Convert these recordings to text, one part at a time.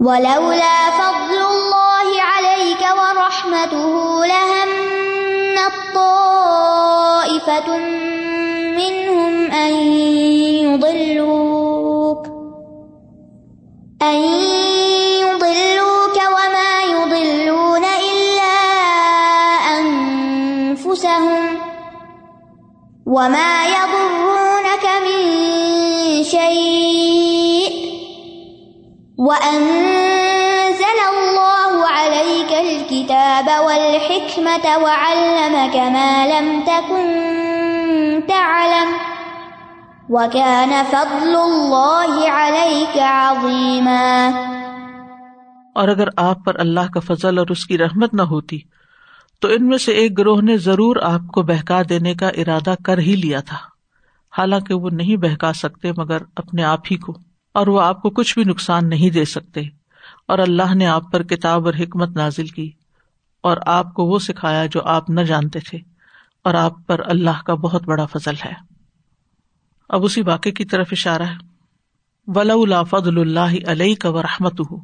ولولا فضل الله عليك ورحمته لهم الطائفة منهم أن يضلوك أن يضلوك وما يضلون إلا أنفسهم، وما والحكمة وعلمك ما لم تكن تعلم وكان فضل الله عليك عظيما اور اگر آپ پر اللہ کا فضل اور اس کی رحمت نہ ہوتی، تو ان میں سے ایک گروہ نے ضرور آپ کو بہکا دینے کا ارادہ کر ہی لیا تھا۔ حالانکہ وہ نہیں بہکا سکتے مگر اپنے آپ ہی کو، اور وہ آپ کو کچھ بھی نقصان نہیں دے سکتے۔ اور اللہ نے آپ پر کتاب اور حکمت نازل کی۔ اور آپ کو وہ سکھایا جو آپ نہ جانتے تھے اور آپ پر اللہ کا بہت بڑا فضل ہے۔ اب اسی واقع کی طرف اشارہ ہے۔ ولا فضل اللہ علیہ کا رحمت ہو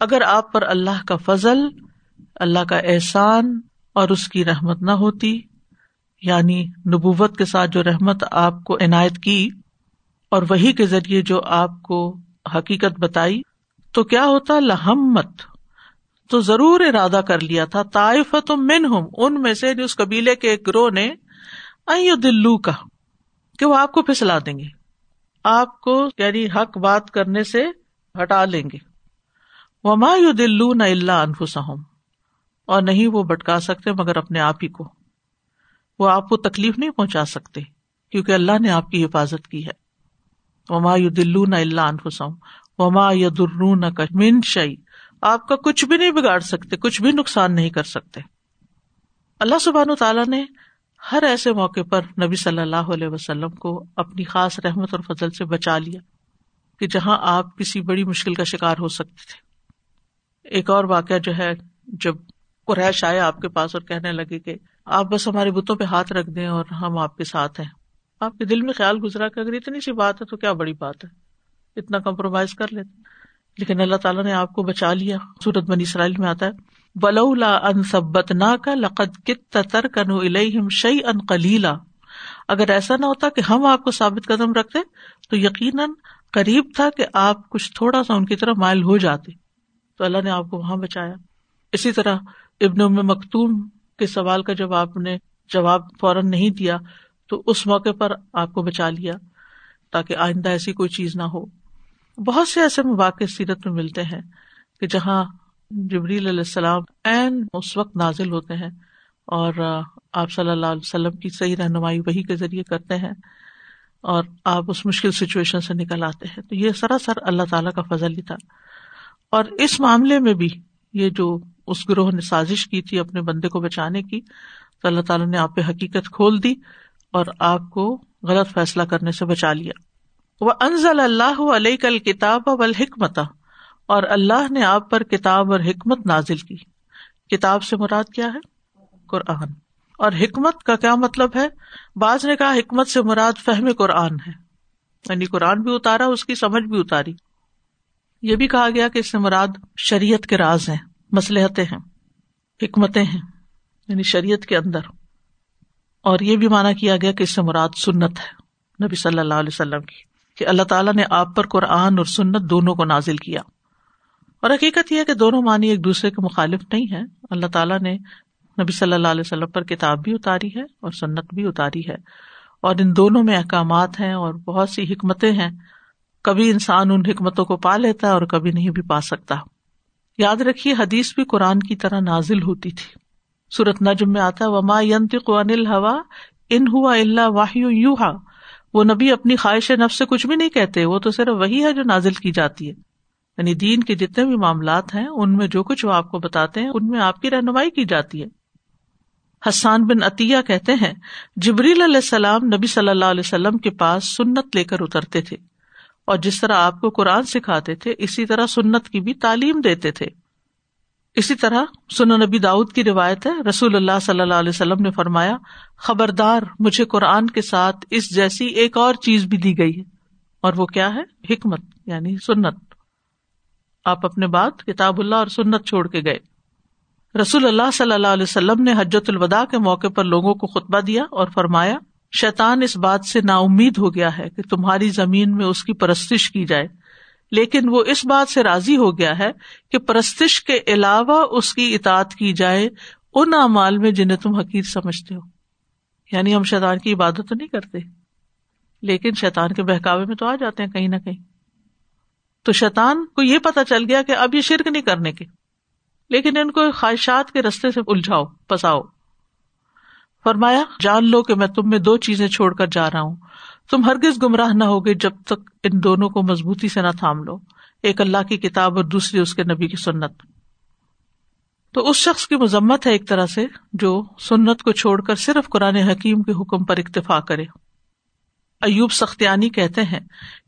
اگر آپ پر اللہ کا فضل، اللہ کا احسان اور اس کی رحمت نہ ہوتی یعنی نبوت کے ساتھ جو رحمت آپ کو عنایت کی اور وہی کے ذریعے جو آپ کو حقیقت بتائی، تو کیا ہوتا؟ لہمت تو ضرور ارادہ کر لیا تھا طائف تم من ہوں ان میں سے اس قبیلے کے ایک گروہ نے دلو کا کہ وہ آپ کو پھسلا دیں گے۔ آپ کو یعنی حق بات کرنے سے ہٹا لیں گے۔ وہ ما یو دلو نہ اللہ انفسا اور نہیں وہ بٹکا سکتے مگر اپنے آپ ہی کو۔ وہ آپ کو تکلیف نہیں پہنچا سکتے، کیونکہ اللہ نے آپ کی حفاظت کی ہے۔ وما یو دلو نہ اللہ انفسم وما یا درو نہ من شعی آپ کا کچھ بھی نہیں بگاڑ سکتے، کچھ بھی نقصان نہیں کر سکتے۔ اللہ سبحان تعالیٰ نے ہر ایسے موقع پر نبی صلی اللہ علیہ وسلم کو اپنی خاص رحمت اور فضل سے بچا لیا کہ جہاں آپ کسی بڑی مشکل کا شکار ہو سکتے تھے۔ ایک اور واقعہ جو ہے، جب قریش آئے آپ کے پاس اور کہنے لگے کہ آپ بس ہمارے بتوں پہ ہاتھ رکھ دیں اور ہم آپ کے ساتھ ہیں۔ آپ کے دل میں خیال گزرا کہ اگر اتنی سی بات ہے تو کیا بڑی بات ہے؟ اتنا کمپرومائز کر لیتے۔ لیکن اللہ تعالیٰ نے آپ کو بچا لیا۔ سورت بنی اسرائیل میں آتا ہے بلولا ان سبت نا کا لقد کت تر کنو الم شعی ان کلیلا اگر ایسا نہ ہوتا کہ ہم آپ کو ثابت قدم رکھتے، تو یقیناً قریب تھا کہ آپ کچھ تھوڑا سا ان کی طرف مائل ہو جاتے۔ تو اللہ نے آپ کو وہاں بچایا۔ اسی طرح ابن مختوم کے سوال کا جب آپ نے جواب فوراً نہیں دیا، تو اس موقع پر آپ کو بچا لیا تاکہ آئندہ ایسی کوئی چیز نہ ہو۔ بہت سے ایسے مواقع سیرت میں ملتے ہیں کہ جہاں جبریل علیہ السلام این اس وقت نازل ہوتے ہیں اور آپ صلی اللہ علیہ وسلم کی صحیح رہنمائی وہی کے ذریعے کرتے ہیں اور آپ اس مشکل سچویشن سے نکل آتے ہیں۔ تو یہ سراسر اللہ تعالیٰ کا فضل ہی تھا۔ اور اس معاملے میں بھی یہ جو اس گروہ نے سازش کی تھی اپنے بندے کو بچانے کی، تو اللہ تعالیٰ نے آپ پہ حقیقت کھول دی اور آپ کو غلط فیصلہ کرنے سے بچا لیا۔ وہ انزل اللہ علیہ کل کتاب و حکمت اور اللہ نے آپ پر کتاب اور حکمت نازل کی۔ کتاب سے مراد کیا ہے؟ قرآن۔ اور حکمت کا کیا مطلب ہے؟ بعض نے کہا حکمت سے مراد فہم قرآن ہے۔ یعنی قرآن بھی اتارا، اس کی سمجھ بھی اتاری۔ یہ بھی کہا گیا کہ اس سے مراد شریعت کے راز ہیں مسلحتیں ہیں، حکمتیں ہیں یعنی شریعت کے اندر۔ اور یہ بھی مانا کیا گیا کہ اس سے مراد سنت ہے، نبی صلی اللہ علیہ وسلم کی۔ کہ اللہ تعالیٰ نے آپ پر قرآن اور سنت دونوں کو نازل کیا۔ اور حقیقت یہ ہے کہ دونوں معنی ایک دوسرے کے مخالف نہیں ہے اللہ تعالیٰ نے نبی صلی اللہ علیہ وسلم پر کتاب بھی اتاری ہے اور سنت بھی اتاری ہے۔ اور ان دونوں میں احکامات ہیں اور بہت سی حکمتیں ہیں۔ کبھی انسان ان حکمتوں کو پا لیتا ہے اور کبھی نہیں بھی پا سکتا۔ یاد رکھیے حدیث بھی قرآن کی طرح نازل ہوتی تھی۔ سورت نجم میں آتا وما انل ہوا ان ہوا اللہ واہ یو ہا وہ نبی اپنی خواہش نفس سے کچھ بھی نہیں کہتے، وہ تو صرف وہی ہے جو نازل کی جاتی ہے۔ یعنی دین کے جتنے بھی معاملات ہیں، ان میں جو کچھ وہ آپ کو بتاتے ہیں، ان میں آپ کی رہنمائی کی جاتی ہے۔ حسان بن عطیہ کہتے ہیں، جبریل علیہ السلام نبی صلی اللہ علیہ وسلم کے پاس سنت لے کر اترتے تھے اور جس طرح آپ کو قرآن سکھاتے تھے، اسی طرح سنت کی بھی تعلیم دیتے تھے۔ اسی طرح سن نبی داود کی روایت ہے، رسول اللہ صلی اللہ علیہ وسلم نے فرمایا، خبردار مجھے قرآن کے ساتھ اس جیسی ایک اور چیز بھی دی گئی ہے۔ اور وہ کیا ہے؟ حکمت یعنی سنت۔ آپ اپنے بات کتاب اللہ اور سنت چھوڑ کے گئے۔ رسول اللہ صلی اللہ علیہ وسلم نے حجت الوداع کے موقع پر لوگوں کو خطبہ دیا اور فرمایا، شیطان اس بات سے نا امید ہو گیا ہے کہ تمہاری زمین میں اس کی پرستش کی جائے۔ لیکن وہ اس بات سے راضی ہو گیا ہے کہ پرستش کے علاوہ اس کی اطاعت کی جائے ان اعمال میں جنہیں تم حقیق سمجھتے ہو۔ یعنی ہم شیطان کی عبادت تو نہیں کرتے، لیکن شیطان کے بہکاوے میں تو آ جاتے ہیں کہیں نہ کہیں۔ تو شیطان کو یہ پتا چل گیا کہ اب یہ شرک نہیں کرنے کے، لیکن ان کو خواہشات کے رستے سے الجھاؤ، پساؤ۔ فرمایا، جان لو کہ میں تم میں دو چیزیں چھوڑ کر جا رہا ہوں۔ تم ہرگز گمراہ نہ ہوگے جب تک ان دونوں کو مضبوطی سے نہ تھام لو، ایک اللہ کی کتاب اور دوسری اس کے نبی کی سنت۔ تو اس شخص کی مذمت ہے ایک طرح سے جو سنت کو چھوڑ کر صرف قرآن حکیم کے حکم پر اکتفا کرے۔ ایوب سختیانی کہتے ہیں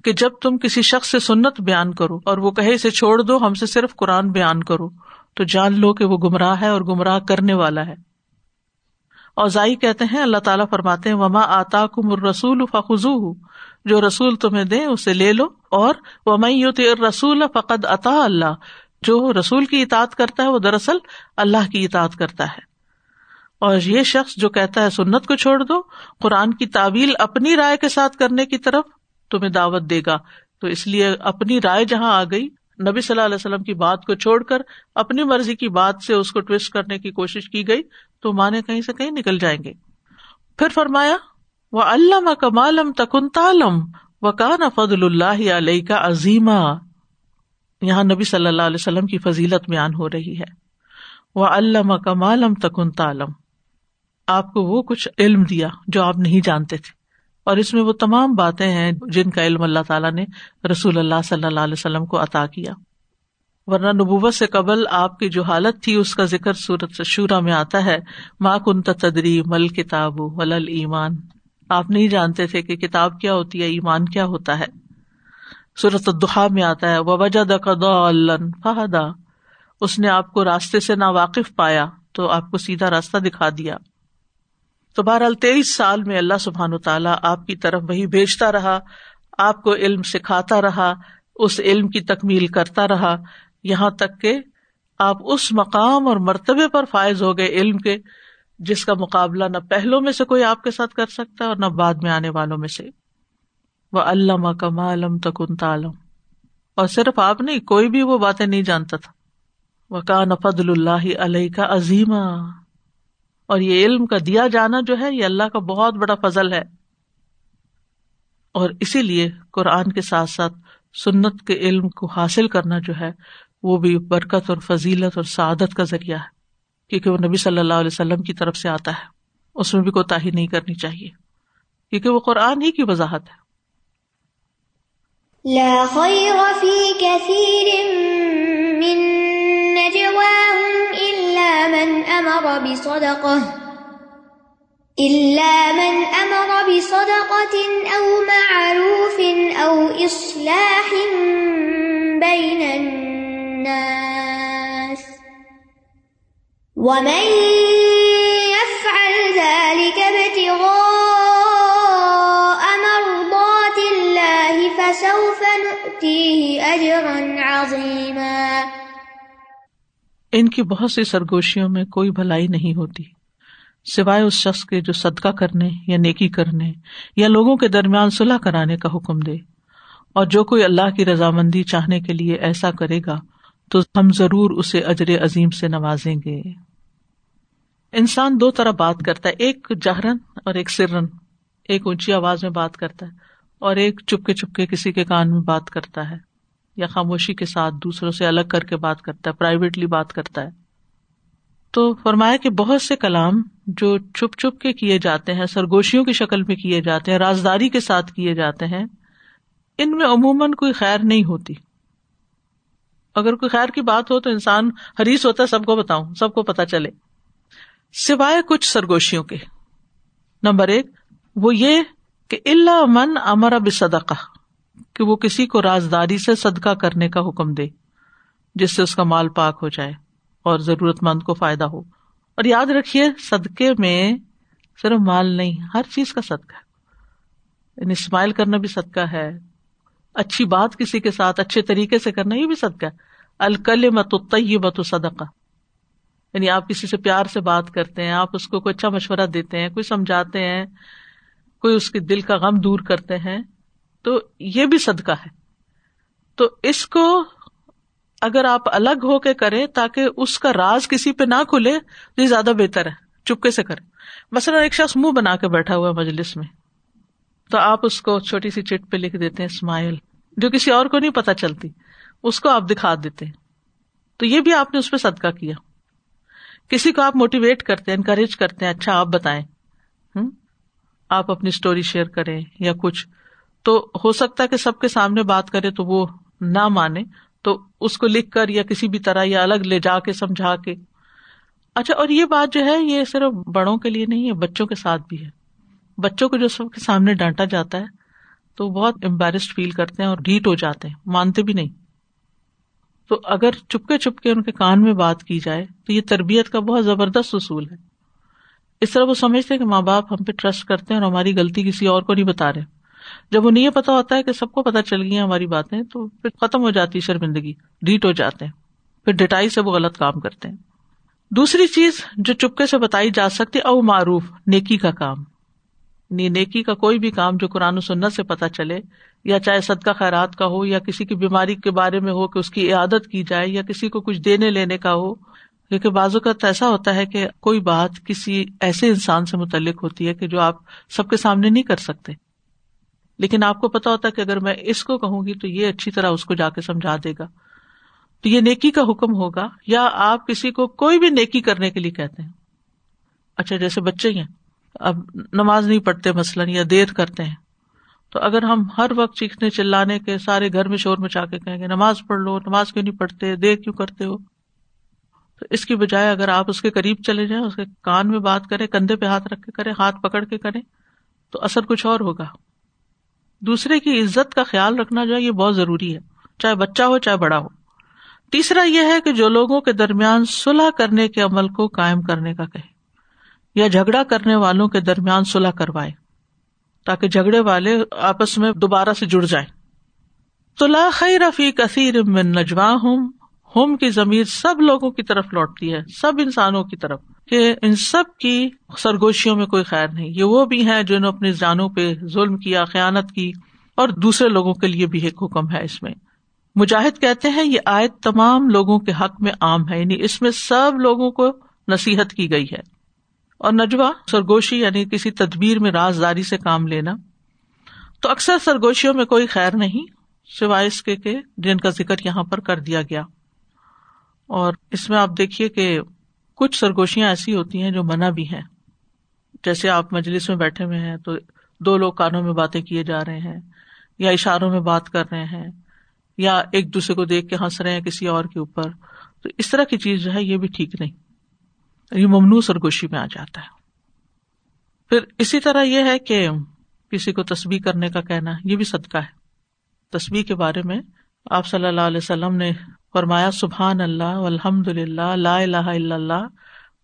کہ جب تم کسی شخص سے سنت بیان کرو اور وہ کہے اسے چھوڑ دو، ہم سے صرف قرآن بیان کرو، تو جان لو کہ وہ گمراہ ہے اور گمراہ کرنے والا ہے۔ اوزائی کہتے ہیں، اللہ تعالیٰ فرماتے ہیں، وما آتا کم رسول فخو جو رسول تمہیں دے، اسے لے لو۔ اور رسول فقد عطا اللہ جو رسول کی اطاعت کرتا ہے، وہ دراصل اللہ کی اطاعت کرتا ہے۔ اور یہ شخص جو کہتا ہے، سنت کو چھوڑ دو، قرآن کی تعویل اپنی رائے کے ساتھ کرنے کی طرف تمہیں دعوت دے گا۔ تو اس لیے اپنی رائے جہاں آ گئی نبی صلی اللہ علیہ وسلم کی بات کو چھوڑ کر اپنی مرضی کی بات سے اس کو ٹوسٹ کرنے کی کوشش کی گئی تو مانے کہیں سے کہیں نکل جائیں گے۔ پھر فرمایا وہ اللہ کمالم تکن تالم و کان فضل اللہ علیہ کا عظیمہ یہاں نبی صلی اللہ علیہ وسلم کی فضیلت بیان ہو رہی ہے۔ وہ اللہ کمالم تکن تالم آپ کو وہ کچھ علم دیا جو آپ نہیں جانتے تھے۔ اور اس میں وہ تمام باتیں ہیں جن کا علم اللہ تعالیٰ نے رسول اللہ صلی اللہ علیہ وسلم کو عطا کیا۔ ورنہ نبوت سے قبل آپ کی جو حالت تھی، اس کا ذکر صورت شورا میں آتا ہے ماں کن تدری مل کتاب ولل ایمان آپ نہیں جانتے تھے کہ کتاب کیا ہوتی ہے، ایمان کیا ہوتا ہے۔ صورت الدحا میں آتا ہے وجہ فہدا۔ اس نے آپ کو راستے سے نا واقف پایا، تو آپ کو سیدھا راستہ دکھا دیا۔ تو بہرحال تیئیس سال میں اللہ سبحان و تعالیٰ آپ کی طرف وہی بھیجتا رہا، آپ کو علم سکھاتا رہا، اس علم کی تکمیل کرتا رہا، یہاں تک کہ آپ اس مقام اور مرتبے پر فائز ہو گئے علم کے، جس کا مقابلہ نہ پہلو میں سے کوئی آپ کے ساتھ کر سکتا ہے اور نہ بعد میں آنے والوں میں سے۔ وہ علامہ کما علم تکن تعلم۔ اور صرف آپ نہیں، کوئی بھی وہ باتیں نہیں جانتا تھا۔ وہ کا نفد اللہ علیہ کا عظیم اور یہ علم کا دیا جانا جو ہے، یہ اللہ کا بہت بڑا فضل ہے۔ اور اسی لیے قرآن کے ساتھ ساتھ سنت کے علم کو حاصل کرنا جو ہے، وہ بھی برکت اور فضیلت اور سعادت کا ذریعہ ہے۔ کیونکہ وہ نبی صلی اللہ علیہ وسلم کی طرف سے آتا ہے۔ اس میں بھی کوتا ہی نہیں کرنی چاہیے۔ کیونکہ وہ قرآن ہی کی وضاحت ہے۔ لا خير في كثير من أمر بصدقه إلا من أمر بصدقة أو معروف أو إصلاح بين الناس. ومن يفعل ذلك ابتغاء مرضات الله فسوف نؤتيه أجرا عظيما. ان کی بہت سی سرگوشیوں میں کوئی بھلائی نہیں ہوتی۔ سوائے اس شخص کے جو صدقہ کرنے یا نیکی کرنے یا لوگوں کے درمیان صلاح کرانے کا حکم دے۔ اور جو کوئی اللہ کی رضامندی چاہنے کے لیے ایسا کرے گا، تو ہم ضرور اسے اجر عظیم سے نوازیں گے۔ انسان دو طرح بات کرتا ہے، ایک جہرن اور ایک سرن۔ ایک اونچی آواز میں بات کرتا ہے اور ایک چپکے چپکے کسی کے کان میں بات کرتا ہے۔ یا خاموشی کے ساتھ دوسروں سے الگ کر کے بات کرتا ہے پرائیویٹلی بات کرتا ہے۔ تو فرمایا کہ بہت سے کلام جو چھپ چھپ کے کیے جاتے ہیں، سرگوشیوں کی شکل میں کیے جاتے ہیں، رازداری کے ساتھ کیے جاتے ہیں، ان میں عموماً کوئی خیر نہیں ہوتی۔ اگر کوئی خیر کی بات ہو تو انسان حریث ہوتا ہے، سب کو بتاؤں، سب کو پتا چلے۔ سوائے کچھ سرگوشیوں کے۔ نمبر ایک، وہ یہ کہ اللہ من امر اب صدقہ کہ وہ کسی کو رازداری سے صدقہ کرنے کا حکم دے، جس سے اس کا مال پاک ہو جائے اور ضرورت مند کو فائدہ ہو۔ اور یاد رکھیے، صدقے میں صرف مال نہیں، ہر چیز کا صدقہ ہے۔ یعنی اسمائل کرنا بھی صدقہ ہے، اچھی بات کسی کے ساتھ اچھے طریقے سے کرنا، یہ بھی صدقہ ہے۔ الکل مت بت صدقہ۔ یعنی آپ کسی سے پیار سے بات کرتے ہیں، آپ اس کو کوئی اچھا مشورہ دیتے ہیں، کوئی سمجھاتے ہیں، کوئی اس کے دل کا غم دور کرتے ہیں تو یہ بھی صدقہ ہے۔ تو اس کو اگر آپ الگ ہو کے کریں تاکہ اس کا راز کسی پہ نہ کھلے، تو یہ زیادہ بہتر ہے، چپکے سے کرے مثلاً ایک شخص منہ بنا کے بیٹھا ہوا مجلس میں، تو آپ اس کو چھوٹی سی چٹ پہ لکھ دیتے ہیں، اسمائل، جو کسی اور کو نہیں پتا چلتی۔ اس کو آپ دکھا دیتے تو یہ بھی آپ نے اس پہ صدقہ کیا۔ کسی کو آپ موٹیویٹ کرتے ہیں انکریج کرتے ہیں اچھا آپ بتائیں۔ آپ اپنی اسٹوری شیئر کریں یا کچھ۔ تو ہو سکتا ہے کہ سب کے سامنے بات کرے تو وہ نہ مانے، تو اس کو لکھ کر یا کسی بھی طرح یا الگ لے جا کے، سمجھا کے۔ اچھا اور یہ بات جو ہے، یہ صرف بڑوں کے لیے نہیں ہے، بچوں کے ساتھ بھی ہے۔ بچوں کو جو سب کے سامنے ڈانٹا جاتا ہے، تو بہت امبیرسڈ فیل کرتے ہیں اور ڈھیٹ ہو جاتے ہیں، مانتے بھی نہیں۔ تو اگر چپکے چپکے ان کے کان میں بات کی جائے، تو یہ تربیت کا بہت زبردست اصول ہے۔ اس طرح وہ سمجھتے ہیں کہ ماں باپ ہم پہ ٹرسٹ کرتے ہیں اور ہماری غلطی کسی اور کو نہیں بتا رہے۔ جب انہیں یہ پتا ہوتا ہے کہ سب کو پتا چل گئی ہماری باتیں، تو پھر ختم ہو جاتی شرمندگی، ڈیٹ ہو جاتے ہیں، پھر ڈٹائی سے وہ غلط کام کرتے ہیں۔ دوسری چیز جو چپکے سے بتائی جا سکتی، او معروف، نیکی کا کام۔ یعنی نیکی کا کوئی بھی کام جو قرآن و سنت سے پتہ چلے، یا چاہے صدقہ خیرات کا ہو، یا کسی کی بیماری کے بارے میں ہو کہ اس کی عادت کی جائے، یا کسی کو کچھ دینے لینے کا ہو۔ کیونکہ بازو کا تو ایسا ہوتا ہے کہ کوئی بات کسی ایسے انسان سے متعلق ہوتی ہے کہ جو آپ سب کے سامنے نہیں کر سکتے۔ لیکن آپ کو پتا ہوتا ہے کہ اگر میں اس کو کہوں گی تو یہ اچھی طرح اس کو جا کے سمجھا دے گا۔ تو یہ نیکی کا حکم ہوگا یا آپ کسی کو کوئی بھی نیکی کرنے کے لیے کہتے ہیں۔ اچھا جیسے بچے ہی ہیں۔ اب نماز نہیں پڑھتے مثلاً یا دیر کرتے ہیں۔ تو اگر ہم ہر وقت چیخنے چلانے کے سارے گھر میں شور مچا کے کہیں گے، نماز پڑھ لو، نماز کیوں نہیں پڑھتے، دیر کیوں کرتے ہو؟ تو اس کی بجائے اگر آپ اس کے قریب چلے جائیں، اس کے کان میں بات کریں، کندھے پہ ہاتھ رکھ کے کریں، ہاتھ پکڑ کے کریں، تو اثر کچھ اور ہوگا۔ دوسرے کی عزت کا خیال رکھنا جو ہے یہ بہت ضروری ہے، چاہے بچہ ہو، چاہے بڑا ہو۔ تیسرا یہ ہے کہ جو لوگوں کے درمیان صلاح کرنے کے عمل کو قائم کرنے کا کہے، یا جھگڑا کرنے والوں کے درمیان صلاح کروائے، تاکہ جھگڑے والے آپس میں دوبارہ سے جڑ جائیں۔ تو لا خیر فی کثیر من نجوا ہوں ہوم کی ضمیر سب لوگوں کی طرف لوٹتی ہے، سب انسانوں کی طرف، کہ ان سب کی سرگوشیوں میں کوئی خیر نہیں۔ یہ وہ بھی ہے جنہوں نے اپنی جانوں پہ ظلم کیا، خیانت کی، اور دوسرے لوگوں کے لیے بھی ایک حکم ہے اس میں۔ مجاہد کہتے ہیں، یہ آیت تمام لوگوں کے حق میں عام ہے یعنی اس میں سب لوگوں کو نصیحت کی گئی ہے۔ اور نجوا سرگوشی یعنی کسی تدبیر میں رازداری سے کام لینا۔ تو اکثر سرگوشیوں میں کوئی خیر نہیں، سوائے اس کے جن کا ذکر یہاں پر کر دیا گیا۔ اور اس میں آپ دیکھیے کہ کچھ سرگوشیاں ایسی ہوتی ہیں جو منع بھی ہیں۔ جیسے آپ مجلس میں بیٹھے ہوئے ہیں تو دو لوگ کانوں میں باتیں کیے جا رہے ہیں یا اشاروں میں بات کر رہے ہیں یا ایک دوسرے کو دیکھ کے ہنس رہے ہیں کسی اور کے اوپر۔ تو اس طرح کی چیز جو ہے یہ بھی ٹھیک نہیں۔ یہ ممنوع سرگوشی میں آ جاتا ہے۔ پھر اسی طرح یہ ہے کہ کسی کو تصویر کرنے کا کہنا یہ بھی صدقہ ہے۔ تصویر کے بارے میں آپ صلی اللہ علیہ وسلم نے فرمایا، سبحان اللہ الحمد للہ، لا الہ الا اللہ،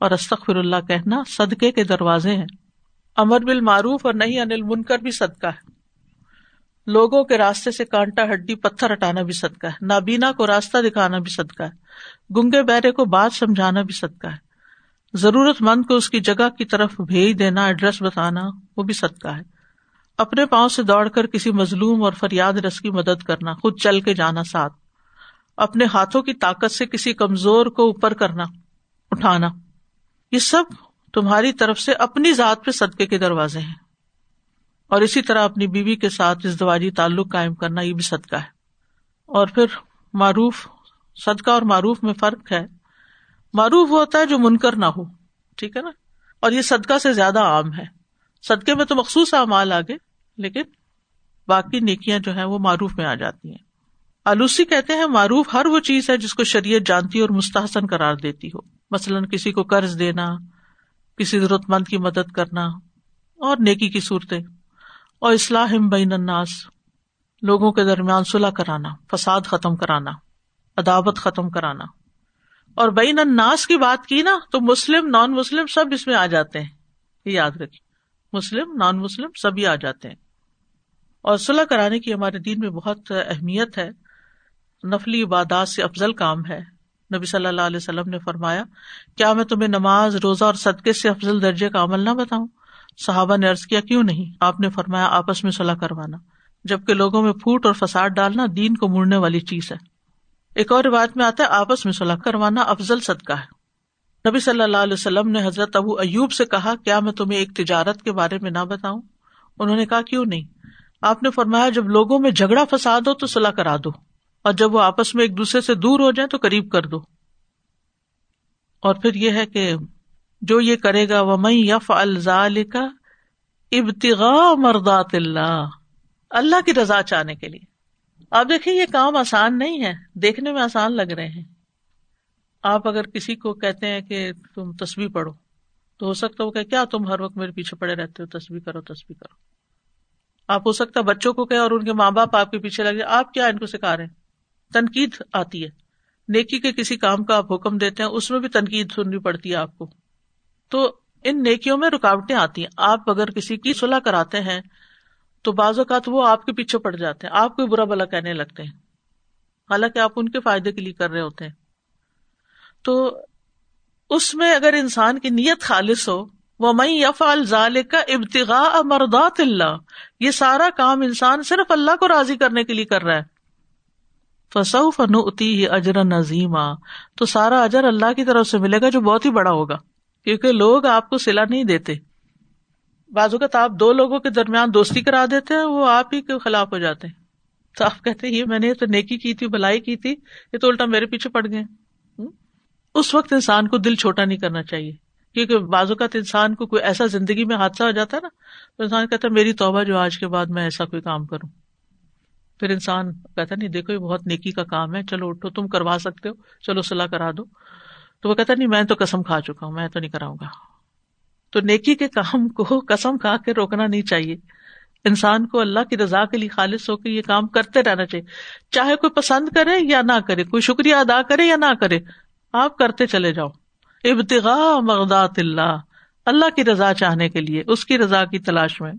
اور استخر اللہ کہنا صدقے کے دروازے ہیں۔ امر بال معروف اور نہیں انل منکر بھی صدقہ ہے۔ لوگوں کے راستے سے کانٹا ہڈی، پتھر ہٹانا بھی صدقہ ہے۔ نابینا کو راستہ دکھانا بھی صدقہ ہے۔ گنگے بہرے کو بات سمجھانا بھی صدقہ ہے۔ ضرورت مند کو اس کی جگہ کی طرف بھیج دینا، ایڈریس بتانا، وہ بھی صدقہ ہے۔ اپنے پاؤں سے دوڑ کر کسی مظلوم اور فریاد رس کی مدد کرنا، خود چل کے جانا ساتھ۔ اپنے ہاتھوں کی طاقت سے کسی کمزور کو اوپر کرنا، اٹھانا۔ یہ سب تمہاری طرف سے اپنی ذات پہ صدقے کے دروازے ہیں۔ اور اسی طرح اپنی بیوی کے ساتھ اس دواجی تعلق قائم کرنا یہ بھی صدقہ ہے۔ اور پھر معروف، صدقہ اور معروف میں فرق ہے۔ معروف ہوتا ہے جو منکر نہ ہو، ٹھیک ہے نا؟ اور یہ صدقہ سے زیادہ عام ہے۔ صدقے میں تو مخصوص اعمال آگے، لیکن باقی نیکیاں جو ہے وہ معروف میں آ جاتی ہیں۔ آلوسی کہتے ہیں معروف ہر وہ چیز ہے جس کو شریعت جانتی اور مستحسن قرار دیتی ہو۔ مثلاً کسی کو قرض دینا، کسی ضرورت مند کی مدد کرنا اور نیکی کی صورتیں۔ اور اصلاح بین الناس، لوگوں کے درمیان صلاح کرانا، فساد ختم کرانا، عداوت ختم کرانا۔ اور بین الناس کی بات کی نا، تو مسلم نان مسلم سب اس میں آ جاتے ہیں۔ یہ یاد رکھیے۔ مسلم نان مسلم سبھی آ جاتے ہیں۔ اور صلاح کرانے کی ہمارے دین میں بہت اہمیت ہے۔ نفلی عبادات سے افضل کام ہے۔ نبی صلی اللہ علیہ وسلم نے فرمایا، کیا میں تمہیں نماز، روزہ اور صدقے سے افضل درجے کا عمل نہ بتاؤں؟ صحابہ نے ارض کیا، کیوں نہیں؟ آپ نے فرمایا، آپس میں صلاح کروانا۔ جبکہ لوگوں میں پھوٹ اور فساد ڈالنا دین کو مڑنے والی چیز ہے۔ ایک اور روایت میں آتا ہے، آپس میں صلاح کروانا افضل صدقہ ہے۔ نبی صلی اللہ علیہ وسلم نے حضرت ابو ایوب سے کہا، کیا میں تمہیں ایک تجارت کے بارے میں نہ بتاؤں؟ انہوں نے کہا، کیوں نہیں؟ آپ نے فرمایا، جب لوگوں میں جھگڑا فساد ہو تو صلاح کرا دو۔ اور جب وہ آپس میں ایک دوسرے سے دور ہو جائے تو قریب کر دو۔ اور پھر یہ ہے کہ جو یہ کرے گا وہ میں یف الزال کا ابتغا مردات اللہ اللہ کی رضا چاہنے کے لیے۔ آپ دیکھیں، یہ کام آسان نہیں ہے۔ دیکھنے میں آسان لگ رہے ہیں۔ آپ اگر کسی کو کہتے ہیں کہ تم تصویر پڑھو، تو ہو سکتا وہ کہ کیا تم ہر وقت میرے پیچھے پڑے رہتے ہو؟ تصویر کرو تصویر کرو۔ آپ ہو سکتا بچوں کو کہ اور ان کے ماں باپ آپ کے پیچھے لگے۔ آپ کیا ان کو سکھا رہے ہیں؟ تنقید آتی ہے۔ نیکی کے کسی کام کا آپ حکم دیتے ہیں، اس میں بھی تنقید سننی پڑتی ہے آپ کو۔ تو ان نیکیوں میں رکاوٹیں آتی ہیں۔ آپ اگر کسی کی صلاح کراتے ہیں، تو بعض اوقات وہ آپ کے پیچھے پڑ جاتے ہیں۔ آپ کو برا بلا کہنے لگتے ہیں۔ حالانکہ آپ ان کے فائدے کے لیے کر رہے ہوتے ہیں۔ تو اس میں اگر انسان کی نیت خالص ہو وہ میں یفال ظال کا ابتغا مردات اللہ، یہ سارا کام انسان صرف اللہ کو راضی کرنے کے لیے کر رہا ہے۔ فصو فنوتی ہی اجر نظیما تو سارا اجر اللہ کی طرف سے ملے گا جو بہت ہی بڑا ہوگا، کیونکہ لوگ آپ کو سلا نہیں دیتے۔ بازو کا آپ دو لوگوں کے درمیان دوستی کرا دیتے ہیں، وہ آپ ہی کے خلاف ہو جاتے ہیں۔ تو آپ کہتے یہ میں نے تو نیکی کی تھی، بلائی کی تھی، یہ تو الٹا میرے پیچھے پڑ گئے۔ اس وقت انسان کو دل چھوٹا نہیں کرنا چاہیے، کیونکہ بازو کا انسان کو کوئی ایسا زندگی میں حادثہ ہو جاتا ہے نا، تو انسان کہتا ہے، میری توبہ جو آج کے بعد میں ایسا کوئی کام کروں۔ پھر انسان کہتا نہیں، دیکھو، یہ بہت نیکی کا کام ہے، چلو اٹھو، تم کروا سکتے ہو، چلو صلاح کرا دو۔ تو وہ کہتا نہیں، میں تو قسم کھا چکا ہوں، میں تو نہیں کراؤں گا۔ تو نیکی کے کام کو قسم کھا کے روکنا نہیں چاہیے۔ انسان کو اللہ کی رضا کے لیے خالص ہو کے یہ کام کرتے رہنا چاہیے۔ چاہے کوئی پسند کرے یا نہ کرے، کوئی شکریہ ادا کرے یا نہ کرے، آپ کرتے چلے جاؤ۔ ابتغا مغدات اللہ اللہ کی رضا چاہنے کے لیے، اس کی رضا کی تلاش میں۔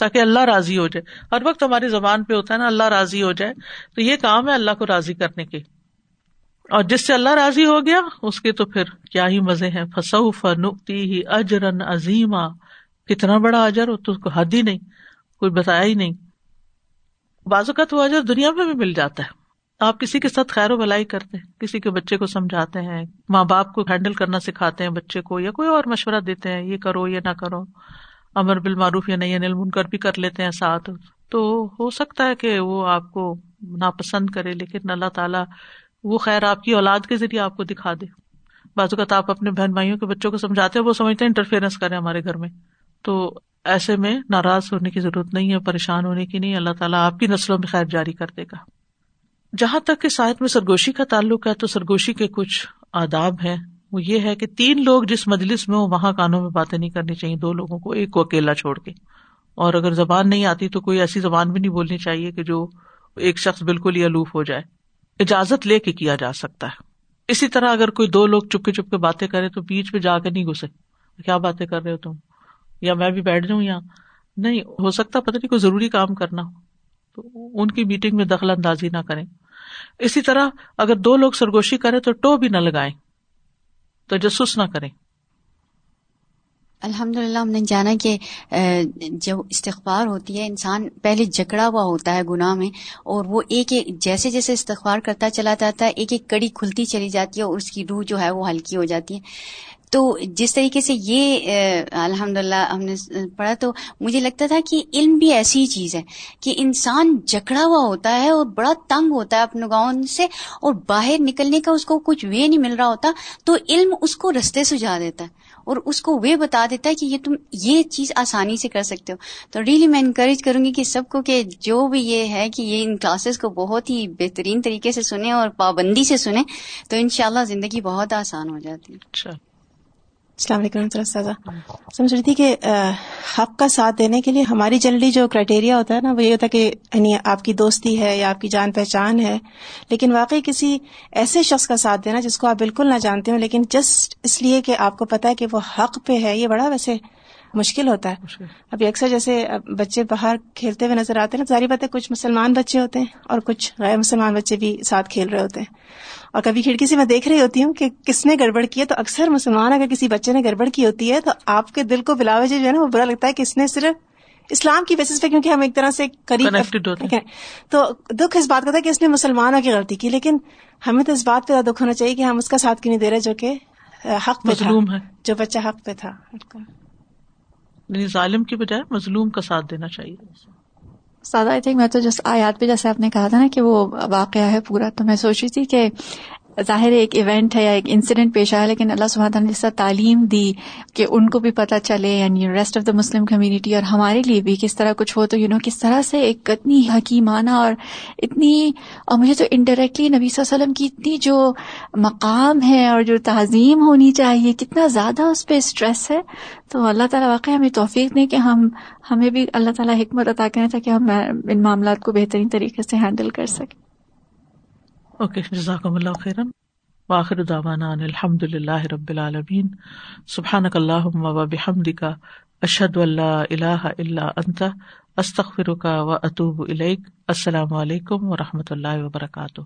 تاکہ اللہ راضی ہو جائے۔ ہر وقت ہماری زبان پہ ہوتا ہے نا، اللہ راضی ہو جائے۔ تو یہ کام ہے اللہ کو راضی کرنے کے۔ اور جس سے اللہ راضی ہو گیا، اس کے تو پھر کیا ہی مزے ہیں۔ فسو فنکتی ہی اجرن عظیما کتنا بڑا اجر ہو تو حد ہی نہیں، کوئی بتایا ہی نہیں۔ بازو کا تو اجر دنیا میں بھی مل جاتا ہے۔ آپ کسی کے ساتھ خیر و بلائی کرتے ہیں، کسی کے بچے کو سمجھاتے ہیں، ماں باپ کو ہینڈل کرنا سکھاتے ہیں بچے کو، یا کوئی اور مشورہ دیتے ہیں، یہ کرو یا نہ کرو۔ امر بال معروف یا نہیں نیل من بھی کر لیتے ہیں ساتھ۔ تو ہو سکتا ہے کہ وہ آپ کو ناپسند کرے، لیکن اللہ تعالیٰ وہ خیر آپ کی اولاد کے ذریعے آپ کو دکھا دے۔ بازو کا آپ اپنے بہن بھائیوں کے بچوں کو سمجھاتے ہیں، وہ سمجھتے ہیں انٹرفیئرنس کرے ہمارے گھر میں۔ تو ایسے میں ناراض ہونے کی ضرورت نہیں ہے، پریشان ہونے کی نہیں، اللہ تعالیٰ آپ کی نسلوں میں خیر جاری کر دے گا۔ جہاں تک کہ سائد میں سرگوشی کا تعلق ہے، تو سرگوشی کے کچھ آداب ہیں۔ وہ یہ ہے کہ تین لوگ جس مجلس میں ہو وہاں کانوں میں باتیں نہیں کرنی چاہیے، دو لوگوں کو، ایک کو اکیلا چھوڑ کے۔ اور اگر زبان نہیں آتی تو کوئی ایسی زبان بھی نہیں بولنی چاہیے کہ جو ایک شخص بالکل ہی الوف ہو جائے۔ اجازت لے کے کیا جا سکتا ہے۔ اسی طرح اگر کوئی دو لوگ چپکے چپ کے باتیں کرے تو بیچ میں جا کے نہیں گھسے۔ کیا باتیں کر رہے ہو تم؟ یا میں بھی بیٹھ جاؤں یہاں نہیں، ہو سکتا پتہ نہیں، کوئی ضروری کام کرنا ہو۔ تو ان کی میٹنگ میں دخل اندازی نہ کریں۔ اسی طرح اگر دو لوگ سرگوشی کرے تو ٹو بھی نہ لگائیں۔ تجسس جسوس نہ کریں۔ الحمد للہ ہم نے جانا کہ جب استغفار ہوتی ہے، انسان پہلے جکڑا ہوا ہوتا ہے گناہ میں، اور وہ ایک ایک، جیسے جیسے استغفار کرتا چلا جاتا ہے، ایک ایک کڑی کھلتی چلی جاتی ہے، اور اس کی روح جو ہے وہ ہلکی ہو جاتی ہے۔ تو جس طریقے سے یہ الحمد للہ ہم نے پڑھا تو مجھے لگتا تھا کہ علم بھی ایسی ہی چیز ہے کہ انسان جکڑا ہوا ہوتا ہے اور بڑا تنگ ہوتا ہے اپنے گاؤں سے اور باہر نکلنے کا اس کو کچھ وے نہیں مل رہا ہوتا تو علم اس کو رستے سجا دیتا ہے اور اس کو وہ بتا دیتا ہے کہ یہ تم، یہ چیز آسانی سے کر سکتے ہو۔ تو ریلی میں انکریج کروں گی کہ سب کو کہ جو بھی یہ ہے کہ یہ ان کلاسز کو بہت ہی بہترین طریقے سے سنیں اور پابندی سے سنیں تو انشاءاللہ زندگی بہت آسان ہو جاتی ہے۔ اچھا۔ السلام علیکم سمجھ رہی تھی کہ حق کا ساتھ دینے کے لیے ہماری جنرلی جو کرائٹیریا ہوتا ہے نا، وہ یہ ہوتا ہے کہ یعنی آپ کی دوستی ہے یا آپ کی جان پہچان ہے، لیکن واقعی کسی ایسے شخص کا ساتھ دینا جس کو آپ بالکل نہ جانتے ہو لیکن جسٹ اس لیے کہ آپ کو پتا ہے کہ وہ حق پہ ہے، یہ بڑا ویسے مشکل ہوتا ہے۔ ابھی اکثر جیسے بچے باہر کھیلتے ہوئے نظر آتے ہیں نا ساری باتیں کچھ مسلمان بچے ہوتے ہیں اور کچھ غیر مسلمان بچے بھی ساتھ کھیل رہے ہوتے ہیں۔ اور کبھی کھڑکی سے میں دیکھ رہی ہوتی ہوں کہ کس نے گڑبڑ کی ہے۔ تو اکثر مسلمان اگر کسی بچے نے گڑبڑ کی ہوتی ہے تو آپ کے دل کو بلاوے جو ہے نا وہ برا لگتا ہے کہ اس نے صرف اسلام کی بیسس پہ کیونکہ ہم ایک طرح سے تو دکھ اس بات کا تھا کہ اس نے مسلمانوں کی غلطی کی لیکن ہمیں تو اس بات پہ دکھ ہونا چاہیے کہ ہم اس کا ساتھ کیوں نہیں دے رہے جو کہ حق پہ تھا۔ جو بچہ حق پہ تھا۔ یعنی ظالم کی بجائے مظلوم کا ساتھ دینا چاہیے۔ سادہ آئی تھنک میں تو جس آیات پہ جیسے آپ نے کہا تھا نا کہ وہ واقعہ ہے پورا، تو میں سوچ رہی تھی کہ ظاہر ایک ایونٹ ہے یا ایک انسیڈنٹ پیش آیا، لیکن اللہ سبحانہ نے جس تعلیم دی کہ ان کو بھی پتہ چلے یعنی rest of the Muslim community اور ہمارے لیے بھی کس طرح کچھ ہو، تو یو نو کس طرح سے ایک اتنی حکیمانہ اور اتنی، اور مجھے تو انڈائریکٹلی نبی صلی اللہ علیہ وسلم کی اتنی جو مقام ہے اور جو تعظیم ہونی چاہیے، کتنا زیادہ اس پہ اسٹریس ہے۔ تو اللہ تعالیٰ واقعی ہمیں توفیق دیں کہ ہم، ہمیں بھی اللہ تعالیٰ حکمت عطا کریں تاکہ ہم ان معاملات کو بہترین طریقے سے ہینڈل کر سکیں۔ اوکے جزاکم اللہ خیرن واخر دعوانا ان الحمد للہ رب العالمین. سبحانک اللہم و بحمدک، اشہد ان لا الہ الا انت، استغفرک و اتوب الیک. السلام علیکم و رحمۃ اللہ وبرکاتہ.